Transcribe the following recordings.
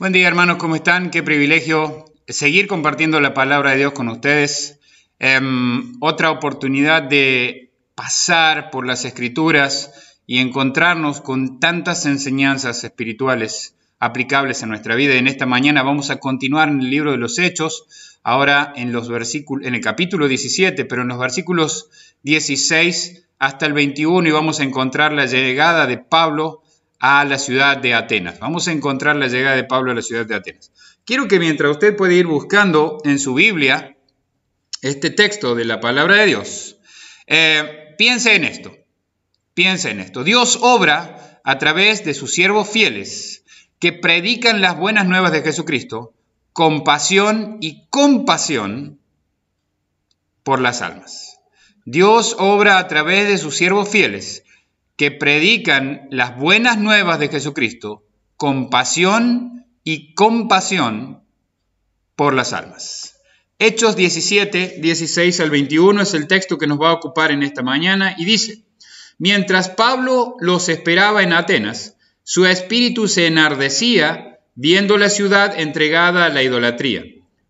Buen día hermanos, ¿cómo están? Qué privilegio seguir compartiendo la palabra de Dios con ustedes. Em, otra oportunidad de pasar por las escrituras y encontrarnos con tantas enseñanzas espirituales aplicables en nuestra vida. En esta mañana vamos a continuar en el libro de los Hechos, ahora en, los versículos, en el capítulo 17, pero en los versículos 16 hasta el 21 y vamos a encontrar la llegada de Pablo a la ciudad de Atenas. Vamos a encontrar la llegada de Pablo a la ciudad de Atenas. Quiero que mientras usted puede ir buscando en su Biblia este texto de la palabra de Dios, eh, piense en esto, piense en esto. Dios obra a través de sus siervos fieles que predican las buenas nuevas de Jesucristo con pasión y compasión por las almas. Dios obra a través de sus siervos fieles que predican las buenas nuevas de Jesucristo con pasión y compasión por las almas. Hechos 17, 16 al 21 es el texto que nos va a ocupar en esta mañana y dice, mientras Pablo los esperaba en Atenas, su espíritu se enardecía viendo la ciudad entregada a la idolatría.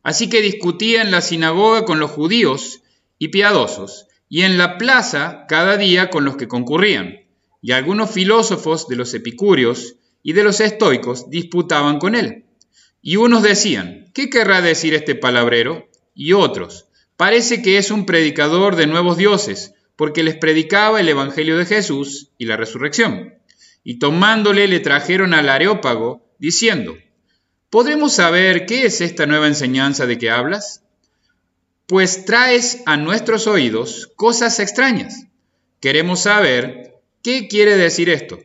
Así que discutía en la sinagoga con los judíos y piadosos, y en la plaza cada día con los que concurrían y algunos filósofos de los epicúreos y de los estoicos disputaban con él. Y unos decían, ¿qué querrá decir este palabrero? Y otros, parece que es un predicador de nuevos dioses, porque les predicaba el Evangelio de Jesús y la resurrección. Y tomándole le trajeron al Areópago, diciendo, ¿podremos saber qué es esta nueva enseñanza de que hablas? Pues traes a nuestros oídos cosas extrañas. Queremos saber ¿Qué quiere decir esto?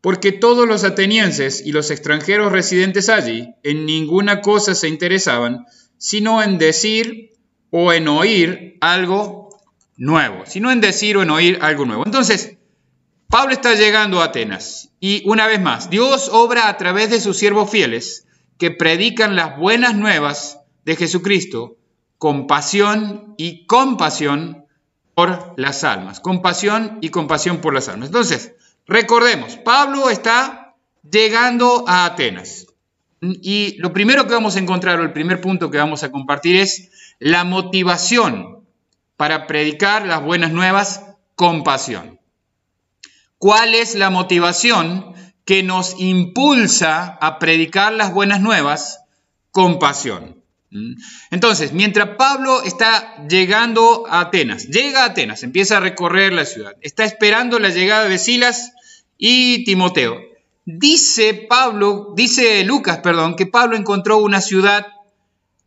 Porque todos los atenienses y los extranjeros residentes allí en ninguna cosa se interesaban, sino en decir o en oír algo nuevo, sino en decir o en oír algo nuevo. Entonces, Pablo está llegando a Atenas y una vez más, Dios obra a través de sus siervos fieles que predican las buenas nuevas de Jesucristo con pasión y compasión por las almas. Compasión y compasión por las almas. Entonces, recordemos, Pablo está llegando a Atenas. Y lo primero que vamos a encontrar, o el primer punto que vamos a compartir es la motivación para predicar las buenas nuevas con pasión. ¿Cuál es la motivación que nos impulsa a predicar las buenas nuevas con pasión? ¿Mm? Entonces, mientras Pablo está llegando a Atenas, llega a Atenas, empieza a recorrer la ciudad, está esperando la llegada de Silas y Timoteo. Dice Pablo, dice Lucas, perdón, que Pablo encontró una ciudad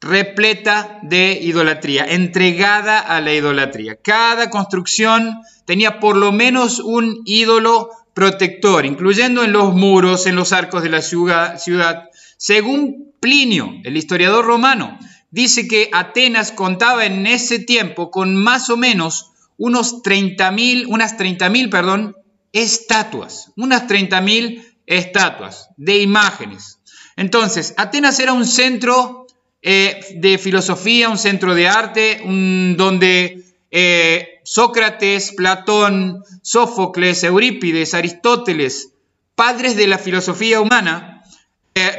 repleta de idolatría, entregada a la idolatría. Cada construcción tenía por lo menos un ídolo protector, incluyendo en los muros, en los arcos de la ciudad. Según Plinio, el historiador romano, dice que Atenas contaba en ese tiempo con más o menos unos 30.000, unas 30.000, perdón, estatuas, unas 30.000 estatuas de imágenes. Entonces, Atenas era un centro eh, de filosofía, un centro de arte, donde eh, Sócrates, Platón, Sófocles, Eurípides, Aristóteles, padres de la filosofía humana,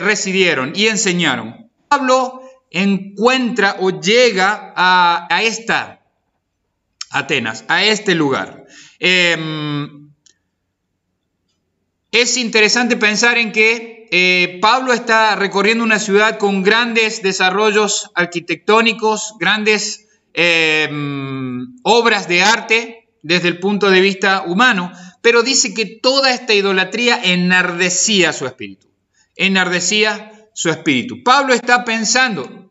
residieron y enseñaron. Pablo encuentra o llega a, esta Atenas, a este lugar. Em, es interesante pensar en que eh, Pablo está recorriendo una ciudad con grandes desarrollos arquitectónicos, grandes em, obras de arte desde el punto de vista humano, pero dice que toda esta idolatría enardecía su espíritu enardecía su espíritu. Pablo está pensando,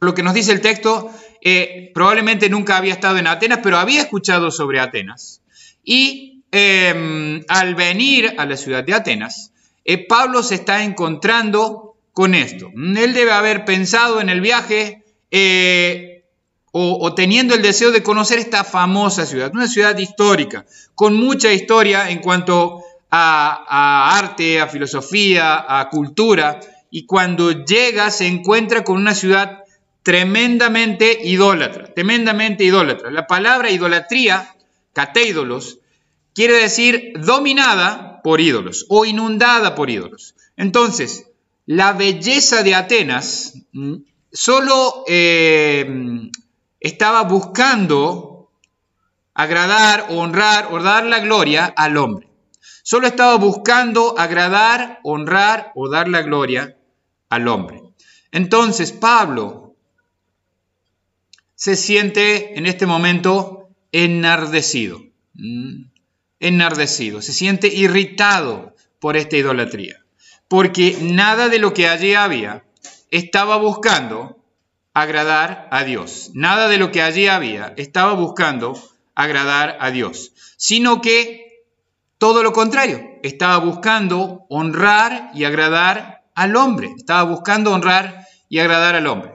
lo que nos dice el texto, eh, probablemente nunca había estado en Atenas, pero había escuchado sobre Atenas. Y em, al venir a la ciudad de Atenas, eh, Pablo se está encontrando con esto. Él debe haber pensado en el viaje eh, o, o, teniendo el deseo de conocer esta famosa ciudad, una ciudad histórica, con mucha historia en cuanto a, arte, a filosofía, a cultura, y cuando llega se encuentra con una ciudad tremendamente idólatra, tremendamente idólatra. La palabra idolatría, cateídolos, quiere decir dominada por ídolos o inundada por ídolos. Entonces, la belleza de Atenas mm, solo eh, estaba buscando agradar, honrar o dar la gloria al hombre. Solo estaba buscando agradar, honrar o dar la gloria al hombre. Entonces Pablo se siente en este momento enardecido, enardecido, se siente irritado por esta idolatría, porque nada de lo que allí había estaba buscando agradar a Dios, nada de lo que allí había estaba buscando agradar a Dios, sino que todo lo contrario, estaba buscando honrar y agradar al hombre, estaba buscando honrar y agradar al hombre.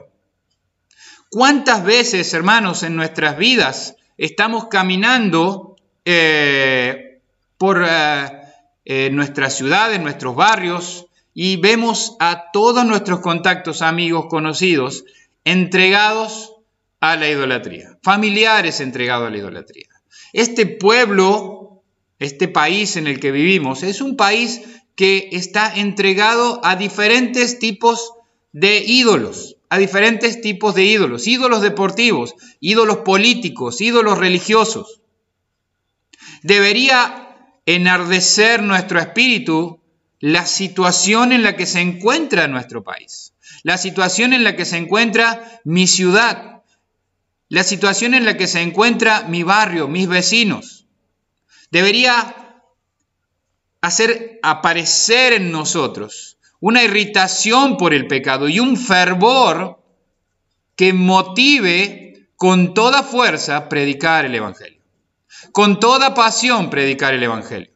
¿Cuántas veces, hermanos, en nuestras vidas estamos caminando eh, por eh, eh, nuestras ciudades, nuestros barrios, y vemos a todos nuestros contactos, amigos, conocidos, entregados a la idolatría, familiares entregados a la idolatría. Este pueblo, este país en el que vivimos, es un país que está entregado a diferentes tipos de ídolos, a diferentes tipos de ídolos, ídolos deportivos, ídolos políticos, ídolos religiosos. Debería enardecer nuestro espíritu la situación en la que se encuentra nuestro país, la situación en la que se encuentra mi ciudad, la situación en la que se encuentra mi barrio, mis vecinos. Debería hacer aparecer en nosotros una irritación por el pecado y un fervor que motive con toda fuerza predicar el Evangelio, con toda pasión predicar el Evangelio.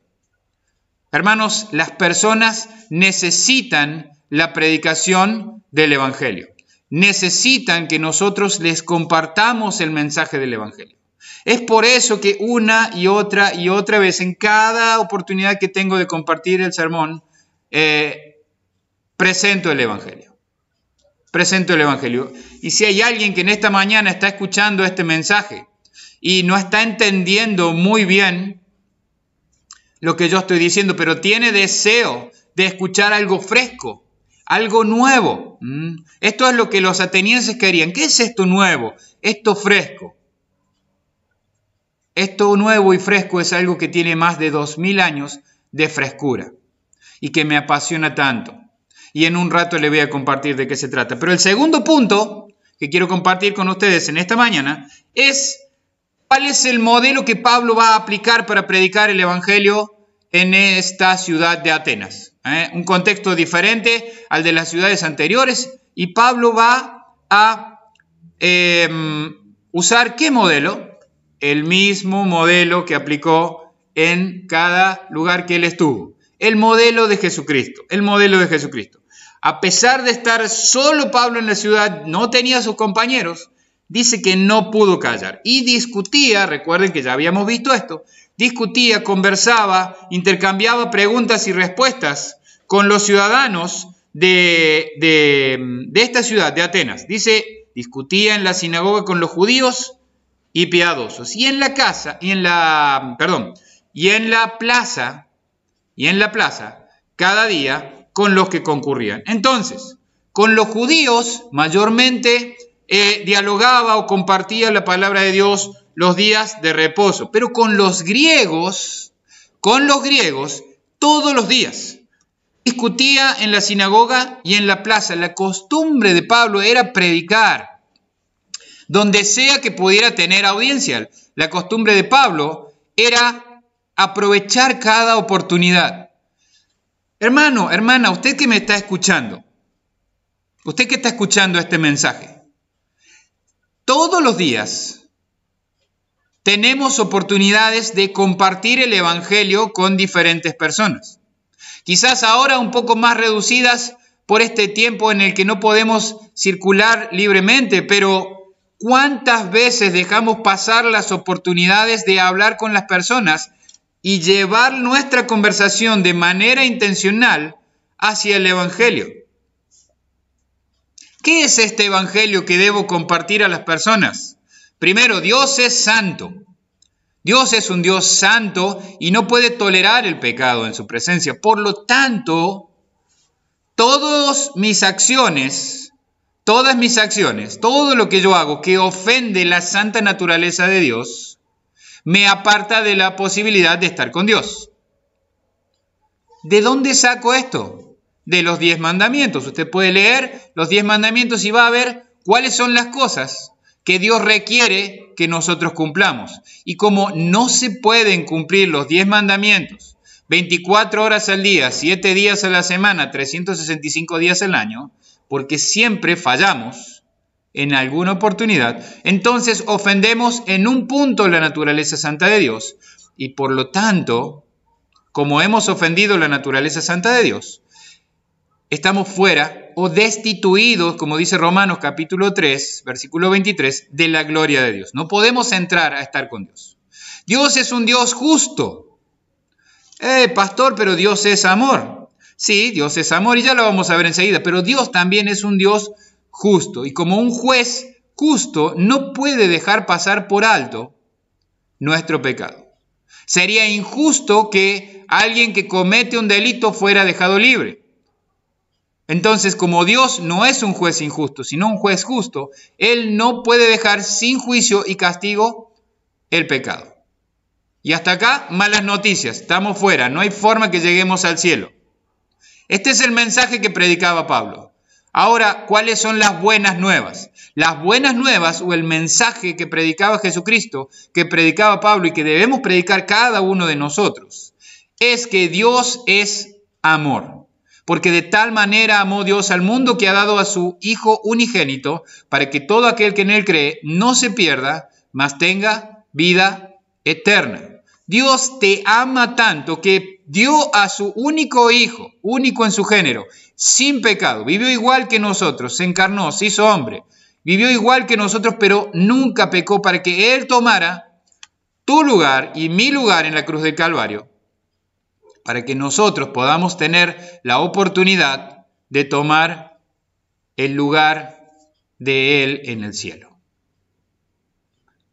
Hermanos, las personas necesitan la predicación del Evangelio, necesitan que nosotros les compartamos el mensaje del Evangelio. Es por eso que una y otra y otra vez, en cada oportunidad que tengo de compartir el sermón, eh, presento el Evangelio. Presento el Evangelio. Y si hay alguien que en esta mañana está escuchando este mensaje y no está entendiendo muy bien lo que yo estoy diciendo, pero tiene deseo de escuchar algo fresco, algo nuevo. Esto es lo que los atenienses querían. ¿Qué es esto nuevo? Esto fresco. Esto nuevo y fresco es algo que tiene más de dos mil años de frescura y que me apasiona tanto y en un rato le voy a compartir de qué se trata. Pero el segundo punto que quiero compartir con ustedes en esta mañana es cuál es el modelo que Pablo va a aplicar para predicar el Evangelio en esta ciudad de Atenas. ¿eh? Un contexto diferente al de las ciudades anteriores y Pablo va a em, usar qué modelo? El mismo modelo que aplicó en cada lugar que él estuvo. El modelo de Jesucristo, el modelo de Jesucristo a pesar de estar solo Pablo en la ciudad, no tenía sus compañeros, dice que no pudo callar. Y discutía, recuerden que ya habíamos visto esto, discutía, conversaba, intercambiaba preguntas y respuestas con los ciudadanos de, de, esta ciudad, de Atenas. Dice, discutía en la sinagoga con los judíos y piadosos. Y en la casa, y en la, perdón, y en la plaza, y en la plaza, cada día con los que concurrían. Entonces, con los judíos mayormente eh, dialogaba o compartía la palabra de Dios los días de reposo, pero con los griegos, con los griegos, todos los días. Discutía en la sinagoga y en la plaza. La costumbre de Pablo era predicar, donde sea que pudiera tener audiencia. La costumbre de Pablo era aprovechar cada oportunidad. Hermano, hermana, usted que me está escuchando, usted que está escuchando este mensaje, todos los días tenemos oportunidades de compartir el Evangelio con diferentes personas. Quizás ahora un poco más reducidas por este tiempo en el que no podemos circular libremente, pero ¿cuántas veces dejamos pasar las oportunidades de hablar con las personas y llevar nuestra conversación de manera intencional hacia el Evangelio. ¿Qué es este Evangelio que debo compartir a las personas? Primero, Dios es santo. Dios es un Dios santo y no puede tolerar el pecado en su presencia. Por lo tanto, todas mis acciones, todas mis acciones, todo lo que yo hago que ofende la santa naturaleza de Dios, me aparta de la posibilidad de estar con Dios. ¿De dónde saco esto? De los diez mandamientos. Usted puede leer los diez mandamientos y va a ver cuáles son las cosas que Dios requiere que nosotros cumplamos. Y como no se pueden cumplir los diez mandamientos 24 horas al día, 7 días a la semana, 365 días al año, porque siempre fallamos en alguna oportunidad, entonces ofendemos en un punto la naturaleza santa de Dios y por lo tanto, como hemos ofendido la naturaleza santa de Dios, estamos fuera o destituidos, como dice Romanos capítulo 3, versículo 23, de la gloria de Dios. No podemos entrar a estar con Dios. Dios es un Dios justo. Eh, pastor, pero Dios es amor. Sí, Dios es amor y ya lo vamos a ver enseguida, pero Dios también es un Dios justo. Y como un juez justo no puede dejar pasar por alto nuestro pecado. Sería injusto que alguien que comete un delito fuera dejado libre. Entonces, como Dios no es un juez injusto, sino un juez justo, Él no puede dejar sin juicio y castigo el pecado. Y hasta acá, malas noticias, estamos fuera, no hay forma que lleguemos al cielo. Este es el mensaje que predicaba Pablo. Ahora, ¿cuáles son las buenas nuevas? Las buenas nuevas o el mensaje que predicaba Jesucristo, que predicaba Pablo y que debemos predicar cada uno de nosotros, es que Dios es amor. Porque de tal manera amó Dios al mundo que ha dado a su Hijo unigénito, para que todo aquel que en él cree no se pierda, mas tenga vida eterna. Dios te ama tanto que dio a su único hijo, único en su género, sin pecado. Vivió igual que nosotros, se encarnó, se hizo hombre. Vivió igual que nosotros, pero nunca pecó para que Él tomara tu lugar y mi lugar en la cruz del Calvario, para que nosotros podamos tener la oportunidad de tomar el lugar de Él en el cielo.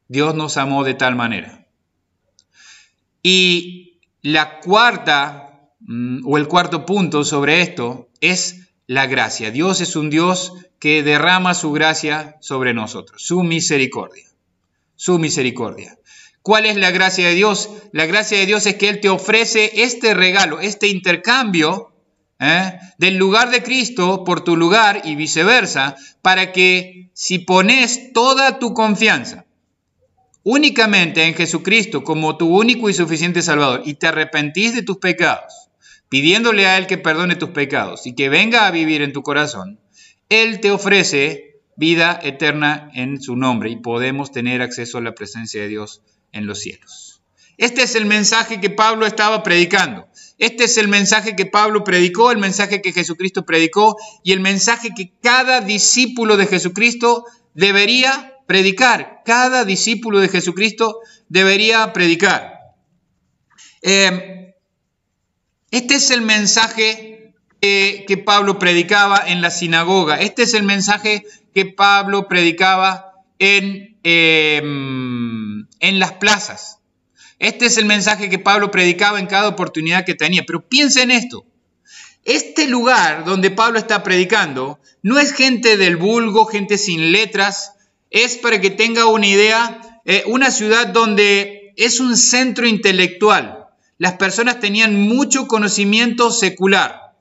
Dios nos amó de tal manera y la cuarta mm, o el cuarto punto sobre esto es la gracia. Dios es un Dios que derrama su gracia sobre nosotros, su misericordia, su misericordia. ¿Cuál es la gracia de Dios? La gracia de Dios es que Él te ofrece este regalo, este intercambio ¿eh? del lugar de Cristo por tu lugar y viceversa, para que si pones toda tu confianza únicamente en Jesucristo como tu único y suficiente Salvador y te arrepentís de tus pecados, pidiéndole a Él que perdone tus pecados y que venga a vivir en tu corazón, Él te ofrece vida eterna en su nombre y podemos tener acceso a la presencia de Dios en los cielos. Este es el mensaje que Pablo estaba predicando. Este es el mensaje que Pablo predicó, el mensaje que Jesucristo predicó y el mensaje que cada discípulo de Jesucristo debería predicar. Cada discípulo de Jesucristo debería predicar. Eh, este es el mensaje que, Pablo predicaba en la sinagoga. Este es el mensaje que Pablo predicaba en, em, en las plazas. Este es el mensaje que Pablo predicaba en cada oportunidad que tenía. Pero piensa en esto. Este lugar donde Pablo está predicando no es gente del vulgo, gente sin letras, es para que tenga una idea, eh, una ciudad donde es un centro intelectual. Las personas tenían mucho conocimiento secular,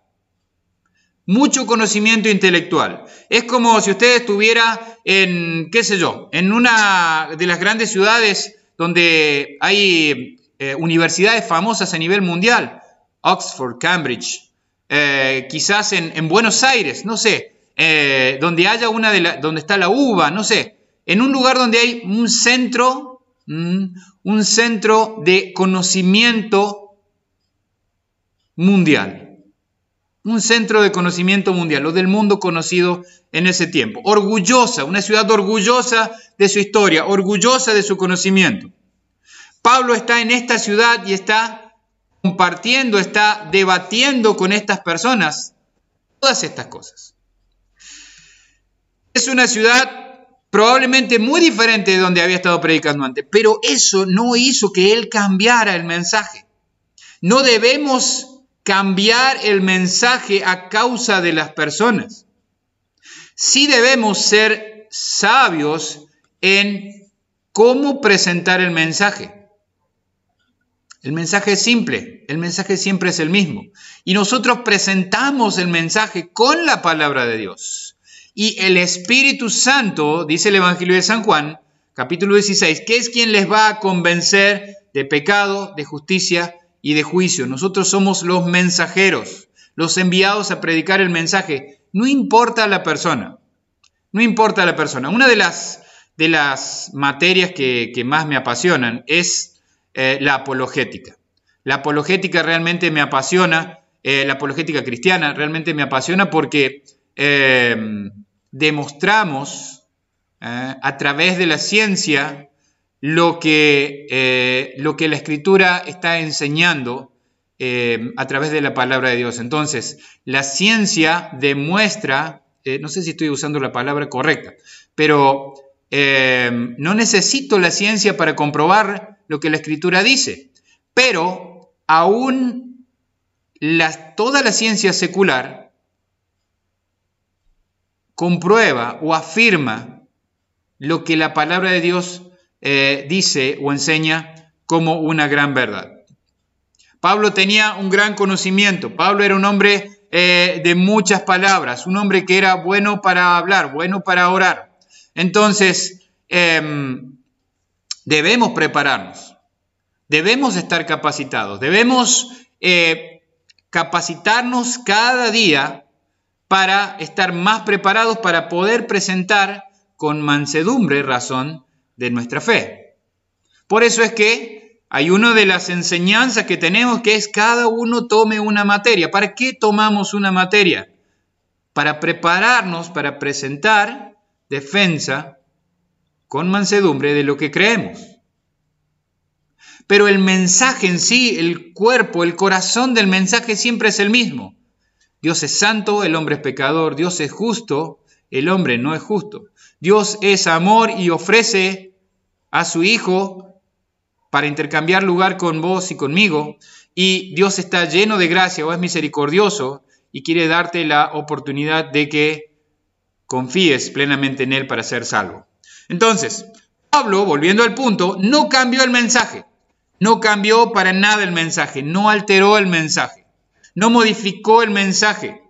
mucho conocimiento intelectual. Es como si usted estuviera en, qué sé yo, en una de las grandes ciudades donde hay eh, universidades famosas a nivel mundial, Oxford, Cambridge, eh, quizás en, Buenos Aires, no sé, donde haya una de donde está la uva, no sé, en un lugar donde hay un centro, mm, un centro de conocimiento mundial. Un centro de conocimiento mundial, o del mundo conocido en ese tiempo. Orgullosa, una ciudad orgullosa de su historia, orgullosa de su conocimiento. Pablo está en esta ciudad y está compartiendo, está debatiendo con estas personas todas estas cosas. Es una ciudad probablemente muy diferente de donde había estado predicando antes, pero eso no hizo que él cambiara el mensaje. No debemos cambiar el mensaje a causa de las personas. Sí debemos ser sabios en cómo presentar el mensaje. El mensaje es simple, el mensaje siempre es el mismo. Y nosotros presentamos el mensaje con la palabra de Dios. Y el Espíritu Santo, dice el Evangelio de San Juan, capítulo 16, que es quien les va a convencer de pecado, de justicia y de juicio. Nosotros somos los mensajeros, los enviados a predicar el mensaje. No importa la persona, no importa la persona. Una de las, de las materias que, más me apasionan es eh, la apologética. La apologética realmente me apasiona, eh, la apologética cristiana realmente me apasiona porque eh, demostramos a través de la ciencia lo que, eh, lo que la escritura está enseñando eh, a través de la palabra de Dios. Entonces, la ciencia demuestra, eh, no sé si estoy usando la palabra correcta, pero no necesito la ciencia para comprobar lo que la escritura dice, pero aún toda la ciencia secular comprueba o afirma lo que la palabra de Dios eh, dice o enseña como una gran verdad. Pablo tenía un gran conocimiento. Pablo era un hombre eh, de muchas palabras, un hombre que era bueno para hablar, bueno para orar. Entonces, em, debemos prepararnos, debemos estar capacitados, debemos eh, capacitarnos cada día para estar más preparados para poder presentar con mansedumbre razón de nuestra fe. Por eso es que hay una de las enseñanzas que tenemos que es cada uno tome una materia. ¿Para qué tomamos una materia? Para prepararnos para presentar defensa con mansedumbre de lo que creemos. Pero el mensaje en sí, el cuerpo, el corazón del mensaje siempre es el mismo. Dios es santo, el hombre es pecador, Dios es justo, el hombre no es justo. Dios es amor y ofrece a su Hijo para intercambiar lugar con vos y conmigo, y Dios está lleno de gracia o es misericordioso y quiere darte la oportunidad de que confíes plenamente en Él para ser salvo. Entonces, Pablo, volviendo al punto, no cambió el mensaje, no cambió para nada el mensaje, no alteró el mensaje, no modificó el mensaje,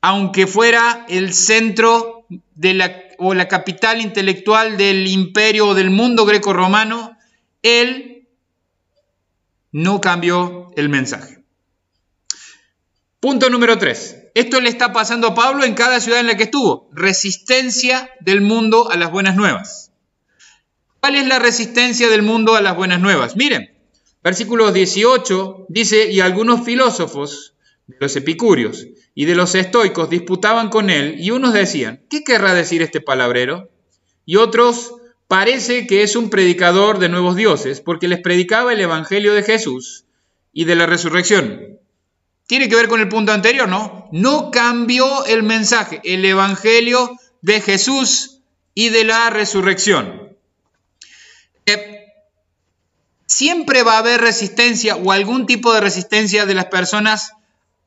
aunque fuera el centro de la o la capital intelectual del imperio o del mundo greco-romano, él no cambió el mensaje. Punto número 3. Esto le está pasando a Pablo en cada ciudad en la que estuvo. Resistencia del mundo a las buenas nuevas. ¿Cuál es la resistencia del mundo a las buenas nuevas? Miren, versículo 18 dice, y algunos filósofos, los epicúreos, y de los estoicos disputaban con él y unos decían, ¿qué querrá decir este palabrero? Y otros, parece que es un predicador de nuevos dioses porque les predicaba el Evangelio de Jesús y de la resurrección. ¿Tiene que ver con el punto anterior? No, no cambió el mensaje, el Evangelio de Jesús y de la resurrección. Eh, siempre va a haber resistencia o algún tipo de resistencia de las personas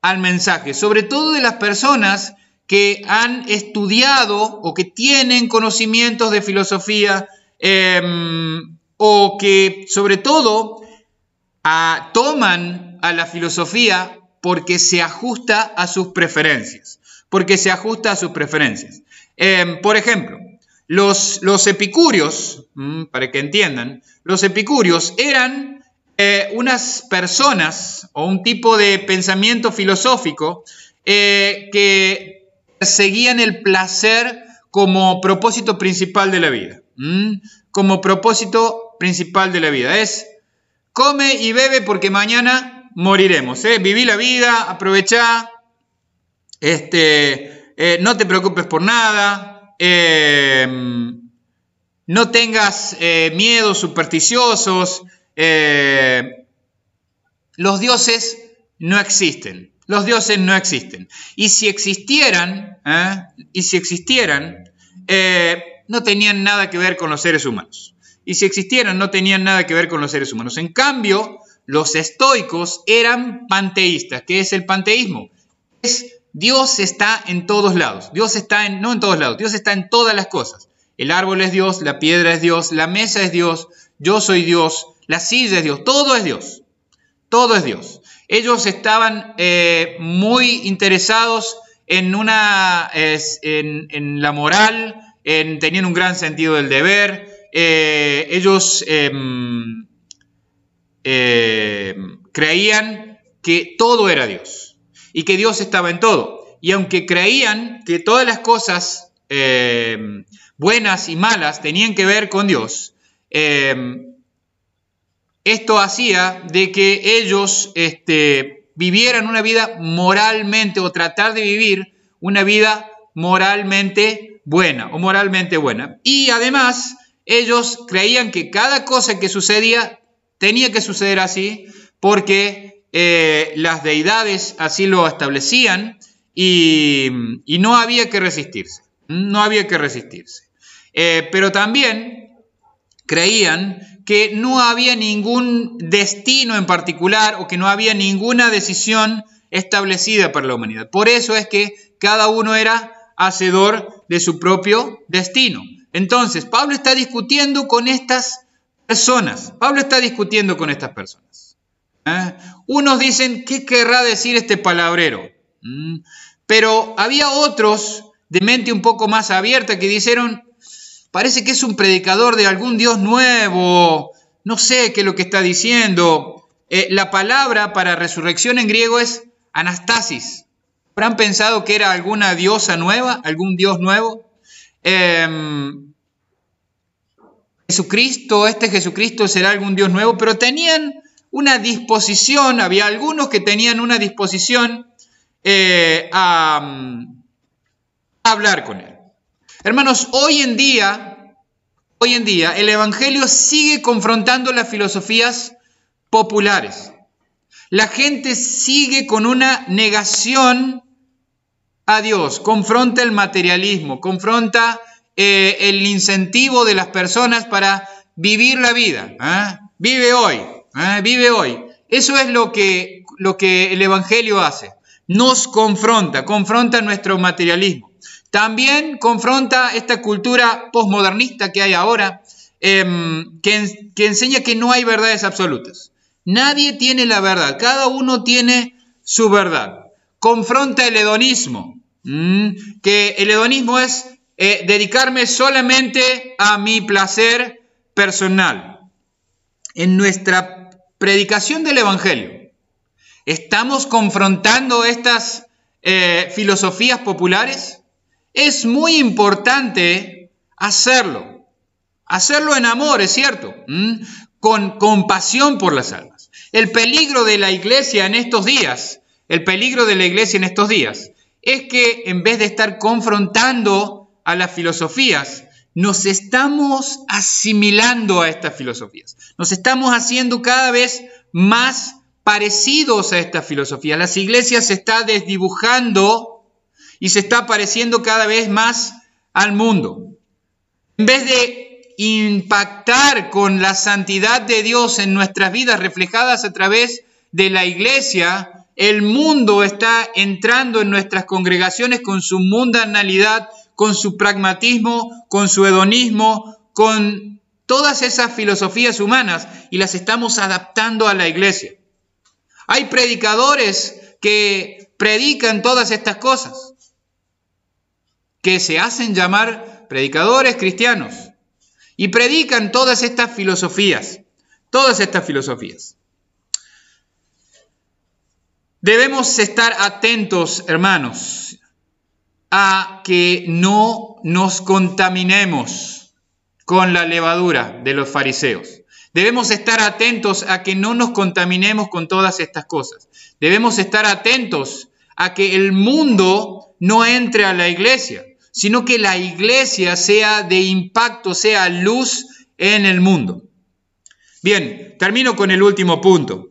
al mensaje, sobre todo de las personas que han estudiado o que tienen conocimientos de filosofía em, o que sobre todo toman a la filosofía porque se ajusta a sus preferencias, porque se ajusta a sus preferencias. Em, por ejemplo, los, epicúreos, mm, para que entiendan, los epicúreos eran eh, unas personas o un tipo de pensamiento filosófico eh, que seguían el placer como propósito principal de la vida. Como propósito principal de la vida. Es come y bebe porque mañana moriremos. ¿eh? Viví la vida, aprovechá, este, no te preocupes por nada, no tengas miedos supersticiosos, eh, los dioses no existen. Los dioses no existen. Y si existieran, ¿eh? y si existieran, eh, no tenían nada que ver con los seres humanos. Y si existieran, no tenían nada que ver con los seres humanos. En cambio, los estoicos eran panteístas. ¿Qué es el panteísmo? Es Dios está en todos lados. Dios está en, no en todos lados, Dios está en todas las cosas. El árbol es Dios, la piedra es Dios, la mesa es Dios, yo soy Dios, la silla es Dios, todo es Dios. Todo es Dios. Ellos estaban eh, muy interesados en, una, en, la moral, en, tenían un gran sentido del deber. Eh, ellos em, eh, creían que todo era Dios y que Dios estaba en todo. Y aunque creían que todas las cosas em, buenas y malas tenían que ver con Dios, em, esto hacía de que ellos este, vivieran una vida moralmente o tratar de vivir una vida moralmente buena o moralmente buena. Y además ellos creían que cada cosa que sucedía tenía que suceder así porque eh, las deidades así lo establecían y, no había que resistirse, no había que resistirse. Eh, pero también creían que no había ningún destino en particular o que no había ninguna decisión establecida para la humanidad. Por eso es que cada uno era hacedor de su propio destino. Entonces, Pablo está discutiendo con estas personas. Pablo está discutiendo con estas personas. ¿Eh? Unos dicen, ¿qué querrá decir este palabrero? ¿Mm? Pero había otros de mente un poco más abierta que dijeron, Parece que es un predicador de algún Dios nuevo. No sé qué es lo que está diciendo. Eh, la palabra para resurrección en griego es anastasis. ¿Habrán pensado que era alguna diosa nueva, algún Dios nuevo? Em, Jesucristo, este Jesucristo será algún Dios nuevo, pero tenían una disposición, había algunos que tenían una disposición eh, a hablar con él. Hermanos, hoy en día, hoy en día, el Evangelio sigue confrontando las filosofías populares. La gente sigue con una negación a Dios, confronta el materialismo, confronta eh, el incentivo de las personas para vivir la vida. ¿eh? Vive hoy, ¿eh? vive hoy. Eso es lo que, lo que el Evangelio hace. Nos confronta, confronta nuestro materialismo. También confronta esta cultura posmodernista que hay ahora, em, que, enseña que no hay verdades absolutas. Nadie tiene la verdad, cada uno tiene su verdad. Confronta el hedonismo, que el hedonismo es eh, dedicarme solamente a mi placer personal. En nuestra predicación del Evangelio, ¿estamos confrontando estas eh, filosofías populares? Es muy importante hacerlo. Hacerlo en amor, es cierto, con compasión por las almas. El peligro de la iglesia en estos días, el peligro de la iglesia en estos días, es que en vez de estar confrontando a las filosofías, nos estamos asimilando a estas filosofías. Nos estamos haciendo cada vez más parecidos a estas filosofías. Las iglesias se están desdibujando y se está pareciendo cada vez más al mundo. En vez de impactar con la santidad de Dios en nuestras vidas reflejadas a través de la iglesia, el mundo está entrando en nuestras congregaciones con su mundanalidad, con su pragmatismo, con su hedonismo, con todas esas filosofías humanas y las estamos adaptando a la iglesia. Hay predicadores que predican todas estas cosas que se hacen llamar predicadores cristianos y predican todas estas filosofías, todas estas filosofías. Debemos estar atentos, hermanos, a que no nos contaminemos con la levadura de los fariseos. Debemos estar atentos a que no nos contaminemos con todas estas cosas. Debemos estar atentos a que el mundo no entre a la iglesia sino que la iglesia sea de impacto, sea luz en el mundo. Bien, termino con el último punto.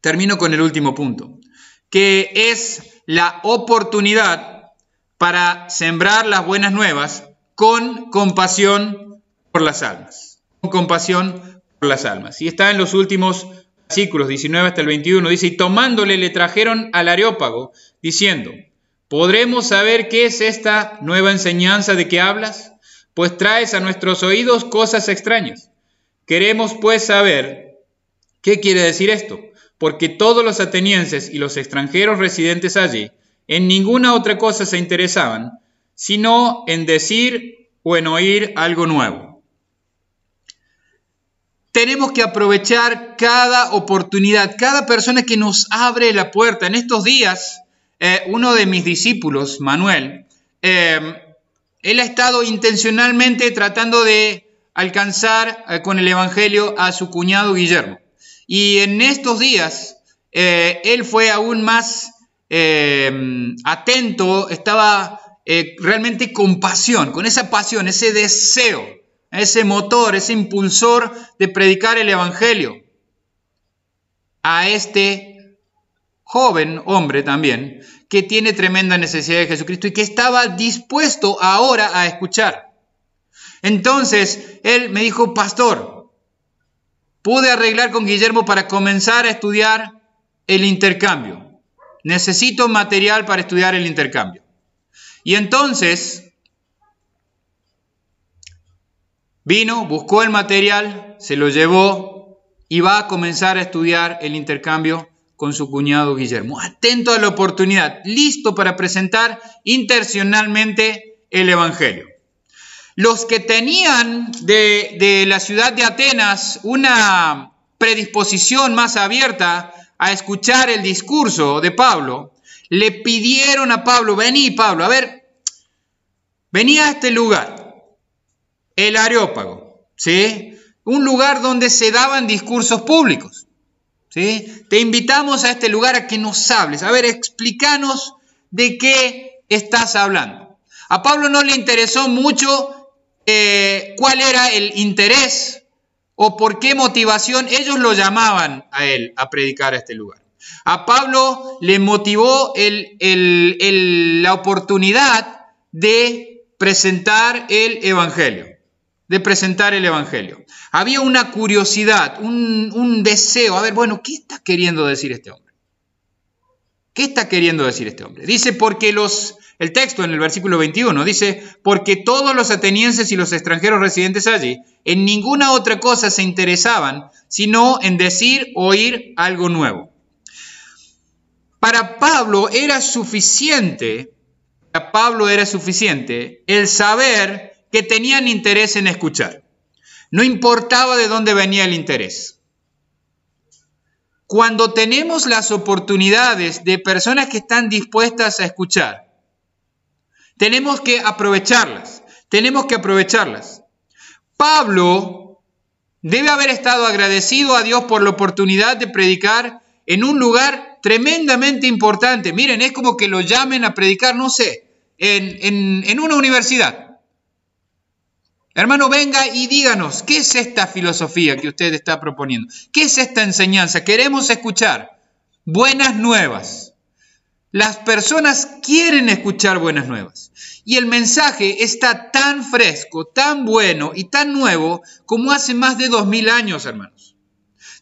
Termino con el último punto, que es la oportunidad para sembrar las buenas nuevas con compasión por las almas. Con compasión por las almas. Y está en los últimos versículos 19 hasta el 21, dice, y tomándole le trajeron al Areópago, diciendo, ¿podremos saber qué es esta nueva enseñanza de que hablas? Pues traes a nuestros oídos cosas extrañas. Queremos pues saber qué quiere decir esto, porque todos los atenienses y los extranjeros residentes allí en ninguna otra cosa se interesaban, sino en decir o en oír algo nuevo tenemos que aprovechar cada oportunidad, cada persona que nos abre la puerta. En estos días, eh, uno de mis discípulos, Manuel, eh, él ha estado intencionalmente tratando de alcanzar eh, con el Evangelio a su cuñado Guillermo. Y en estos días, él fue aún más atento, estaba realmente con pasión, con esa pasión, ese deseo ese motor, ese impulsor de predicar el Evangelio a este joven hombre también, que tiene tremenda necesidad de Jesucristo y que estaba dispuesto ahora a escuchar. Entonces, él me dijo, pastor, pude arreglar con Guillermo para comenzar a estudiar el intercambio. Necesito material para estudiar el intercambio. Y entonces Vino, buscó el material, se lo llevó y va a comenzar a estudiar el intercambio con su cuñado Guillermo. Atento a la oportunidad, listo para presentar intencionalmente el Evangelio. Los que tenían de, de la ciudad de Atenas una predisposición más abierta a escuchar el discurso de Pablo, le pidieron a Pablo, vení Pablo, a ver, vení a este lugar el Areópago, ¿sí? Un lugar donde se daban discursos públicos, ¿sí? Te invitamos a este lugar a que nos hables. A ver, explícanos de qué estás hablando. A Pablo no le interesó mucho eh, cuál era el interés o por qué motivación ellos lo llamaban a él a predicar a este lugar. A Pablo le motivó la oportunidad de presentar el Evangelio de presentar el Evangelio. Había una curiosidad, un, deseo. A ver, bueno, ¿qué está queriendo decir este hombre? ¿Qué está queriendo decir este hombre? Dice, porque los, el texto en el versículo 21 dice, porque todos los atenienses y los extranjeros residentes allí en ninguna otra cosa se interesaban, sino en decir, oír algo nuevo. Para Pablo era suficiente, para Pablo era suficiente el saber que tenían interés en escuchar. No importaba de dónde venía el interés. Cuando tenemos las oportunidades de personas que están dispuestas a escuchar, tenemos que aprovecharlas. Tenemos que aprovecharlas. Pablo debe haber estado agradecido a Dios por la oportunidad de predicar en un lugar tremendamente importante. Miren, es como que lo llamen a predicar, no sé, en, en, en una universidad. Hermano, venga y díganos, ¿qué es esta filosofía que usted está proponiendo? ¿Qué es esta enseñanza? Queremos escuchar buenas nuevas. Las personas quieren escuchar buenas nuevas. Y el mensaje está tan fresco, tan bueno y tan nuevo como hace más de dos mil años, hermanos.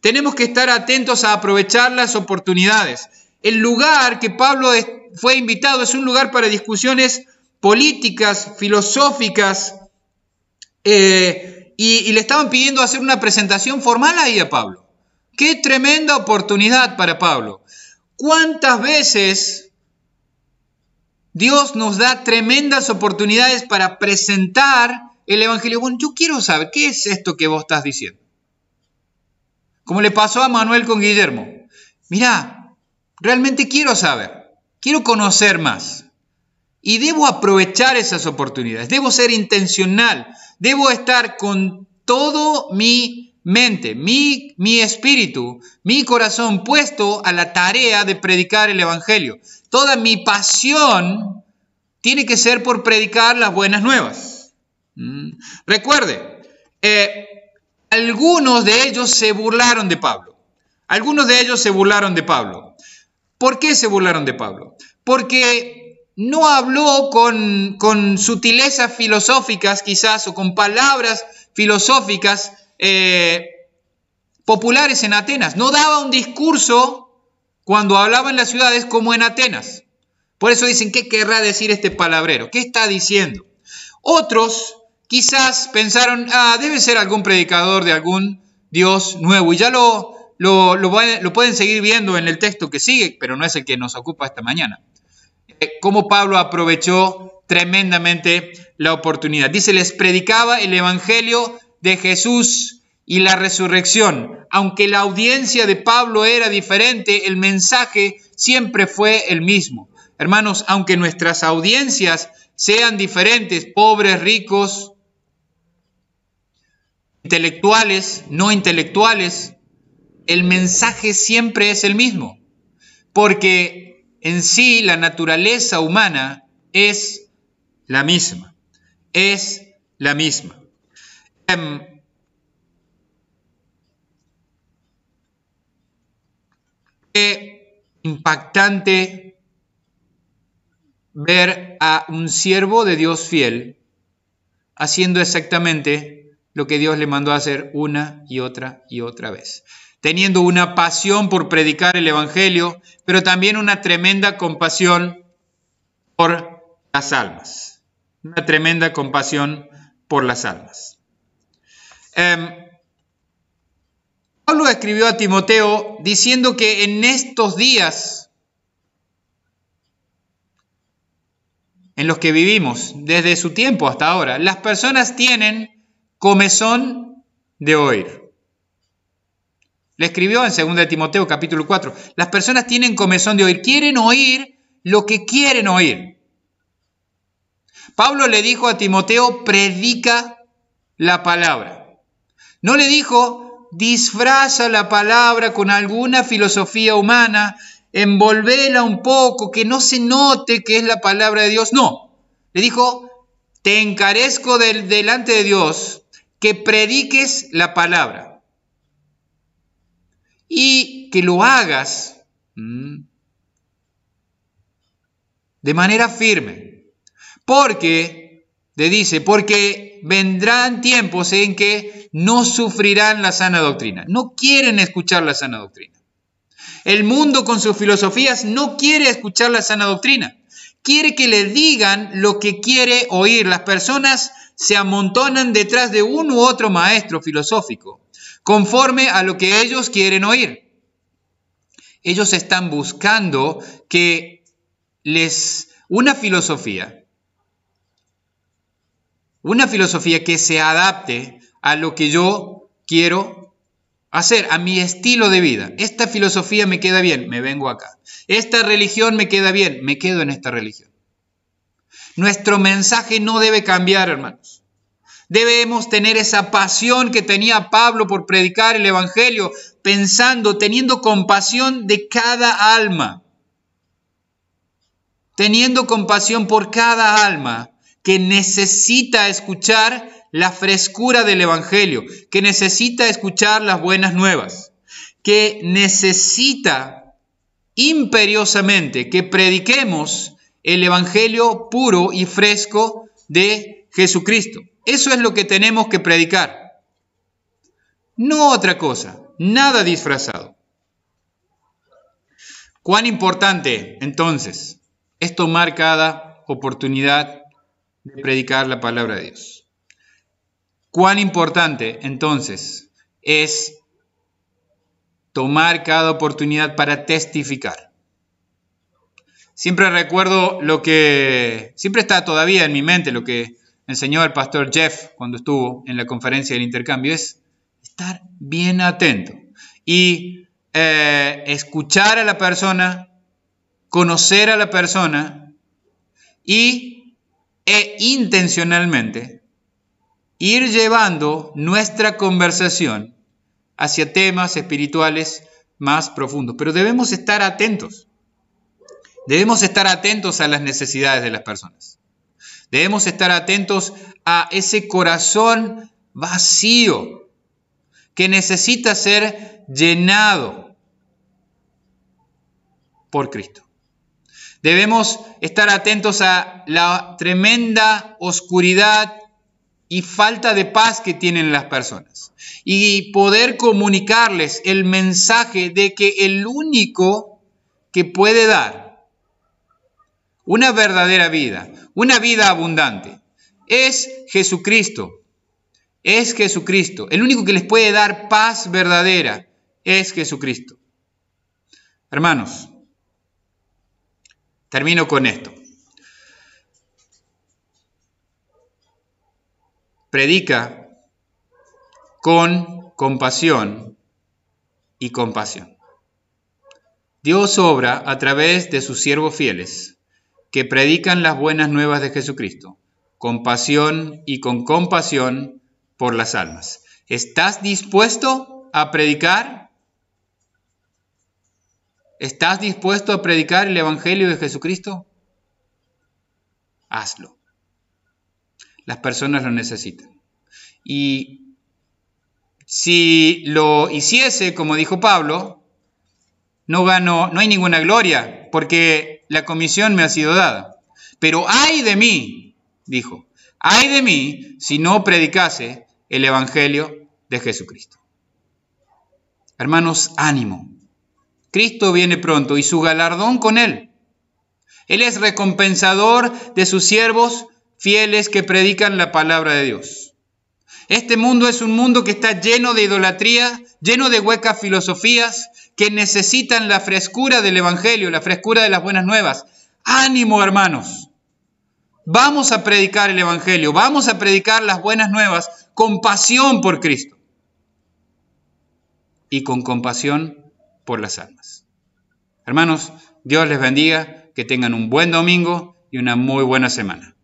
Tenemos que estar atentos a aprovechar las oportunidades. El lugar que Pablo fue invitado es un lugar para discusiones políticas, filosóficas, eh, y, le estaban pidiendo hacer una presentación formal ahí a Pablo. Qué tremenda oportunidad para Pablo. ¿Cuántas veces Dios nos da tremendas oportunidades para presentar el Evangelio? Bueno, yo quiero saber, ¿qué es esto que vos estás diciendo? Como le pasó a Manuel con Guillermo. Mira, realmente quiero saber, quiero conocer más. Y debo aprovechar esas oportunidades, debo ser intencional, debo estar con todo mi mente, mi, mi espíritu, mi corazón puesto a la tarea de predicar el Evangelio. Toda mi pasión tiene que ser por predicar las buenas nuevas. Mm. Recuerde, eh, algunos de ellos se burlaron de Pablo. Algunos de ellos se burlaron de Pablo. ¿Por qué se burlaron de Pablo? Porque no habló con, con sutilezas filosóficas quizás o con palabras filosóficas eh, populares en Atenas. No daba un discurso cuando hablaba en las ciudades como en Atenas. Por eso dicen, ¿qué querrá decir este palabrero? ¿Qué está diciendo? Otros quizás pensaron, ah, debe ser algún predicador de algún Dios nuevo. Y ya lo, lo, lo, pueden seguir viendo en el texto que sigue, pero no es el que nos ocupa esta mañana. Eh, cómo Pablo aprovechó tremendamente la oportunidad. Dice, les predicaba el Evangelio de Jesús y la resurrección. Aunque la audiencia de Pablo era diferente, el mensaje siempre fue el mismo. Hermanos, aunque nuestras audiencias sean diferentes, pobres, ricos, intelectuales, no intelectuales, el mensaje siempre es el mismo, porque en sí la naturaleza humana es la misma, es la misma. Em, qué impactante ver a un siervo de Dios fiel haciendo exactamente lo que Dios le mandó a hacer una y otra y otra vez teniendo una pasión por predicar el Evangelio, pero también una tremenda compasión por las almas. Una tremenda compasión por las almas. Em, Pablo escribió a Timoteo diciendo que en estos días en los que vivimos, desde su tiempo hasta ahora, las personas tienen comezón de oír. Le escribió en 2 Timoteo capítulo 4. Las personas tienen comezón de oír, quieren oír lo que quieren oír. Pablo le dijo a Timoteo, predica la palabra. No le dijo, disfraza la palabra con alguna filosofía humana, envolvela un poco, que no se note que es la palabra de Dios. No, le dijo, te encarezco delante de Dios que prediques la palabra y que lo hagas de manera firme. Porque, le dice, porque vendrán tiempos en que no sufrirán la sana doctrina. No quieren escuchar la sana doctrina. El mundo con sus filosofías no quiere escuchar la sana doctrina. Quiere que le digan lo que quiere oír. Las personas se amontonan detrás de uno u otro maestro filosófico conforme a lo que ellos quieren oír. Ellos están buscando que les una filosofía, una filosofía que se adapte a lo que yo quiero hacer, a mi estilo de vida. Esta filosofía me queda bien, me vengo acá. Esta religión me queda bien, me quedo en esta religión. Nuestro mensaje no debe cambiar, hermanos. Debemos tener esa pasión que tenía Pablo por predicar el Evangelio, pensando, teniendo compasión de cada alma. Teniendo compasión por cada alma que necesita escuchar la frescura del Evangelio, que necesita escuchar las buenas nuevas, que necesita imperiosamente que prediquemos el Evangelio puro y fresco de Jesucristo. Eso es lo que tenemos que predicar. No otra cosa, nada disfrazado. Cuán importante entonces es tomar cada oportunidad de predicar la palabra de Dios. Cuán importante entonces es tomar cada oportunidad para testificar. Siempre recuerdo lo que, siempre está todavía en mi mente lo que enseñó el pastor Jeff cuando estuvo en la conferencia del intercambio es estar bien atento y eh, escuchar a la persona, conocer a la persona y e intencionalmente ir llevando nuestra conversación hacia temas espirituales más profundos. Pero debemos estar atentos. Debemos estar atentos a las necesidades de las personas. Debemos estar atentos a ese corazón vacío que necesita ser llenado por Cristo. Debemos estar atentos a la tremenda oscuridad y falta de paz que tienen las personas. Y poder comunicarles el mensaje de que el único que puede dar una verdadera vida, una vida abundante, es Jesucristo. Es Jesucristo. El único que les puede dar paz verdadera es Jesucristo. Hermanos, termino con esto. predica con compasión y compasión. Dios obra a través de sus siervos fieles, que predican las buenas nuevas de Jesucristo, con pasión y con compasión por las almas. ¿Estás dispuesto a predicar? ¿Estás dispuesto a predicar el Evangelio de Jesucristo? Hazlo. Las personas lo necesitan. Y si lo hiciese, como dijo Pablo, no gano, no hay ninguna gloria, porque la comisión me ha sido dada. Pero ay de mí, dijo, ay de mí si no predicase el Evangelio de Jesucristo. Hermanos, ánimo. Cristo viene pronto y su galardón con él. Él es recompensador de sus siervos fieles que predican la palabra de Dios. Este mundo es un mundo que está lleno de idolatría, lleno de huecas filosofías que necesitan la frescura del Evangelio, la frescura de las buenas nuevas. Ánimo, hermanos. Vamos a predicar el Evangelio, vamos a predicar las buenas nuevas con pasión por Cristo y con compasión por las almas. Hermanos, Dios les bendiga, que tengan un buen domingo y una muy buena semana.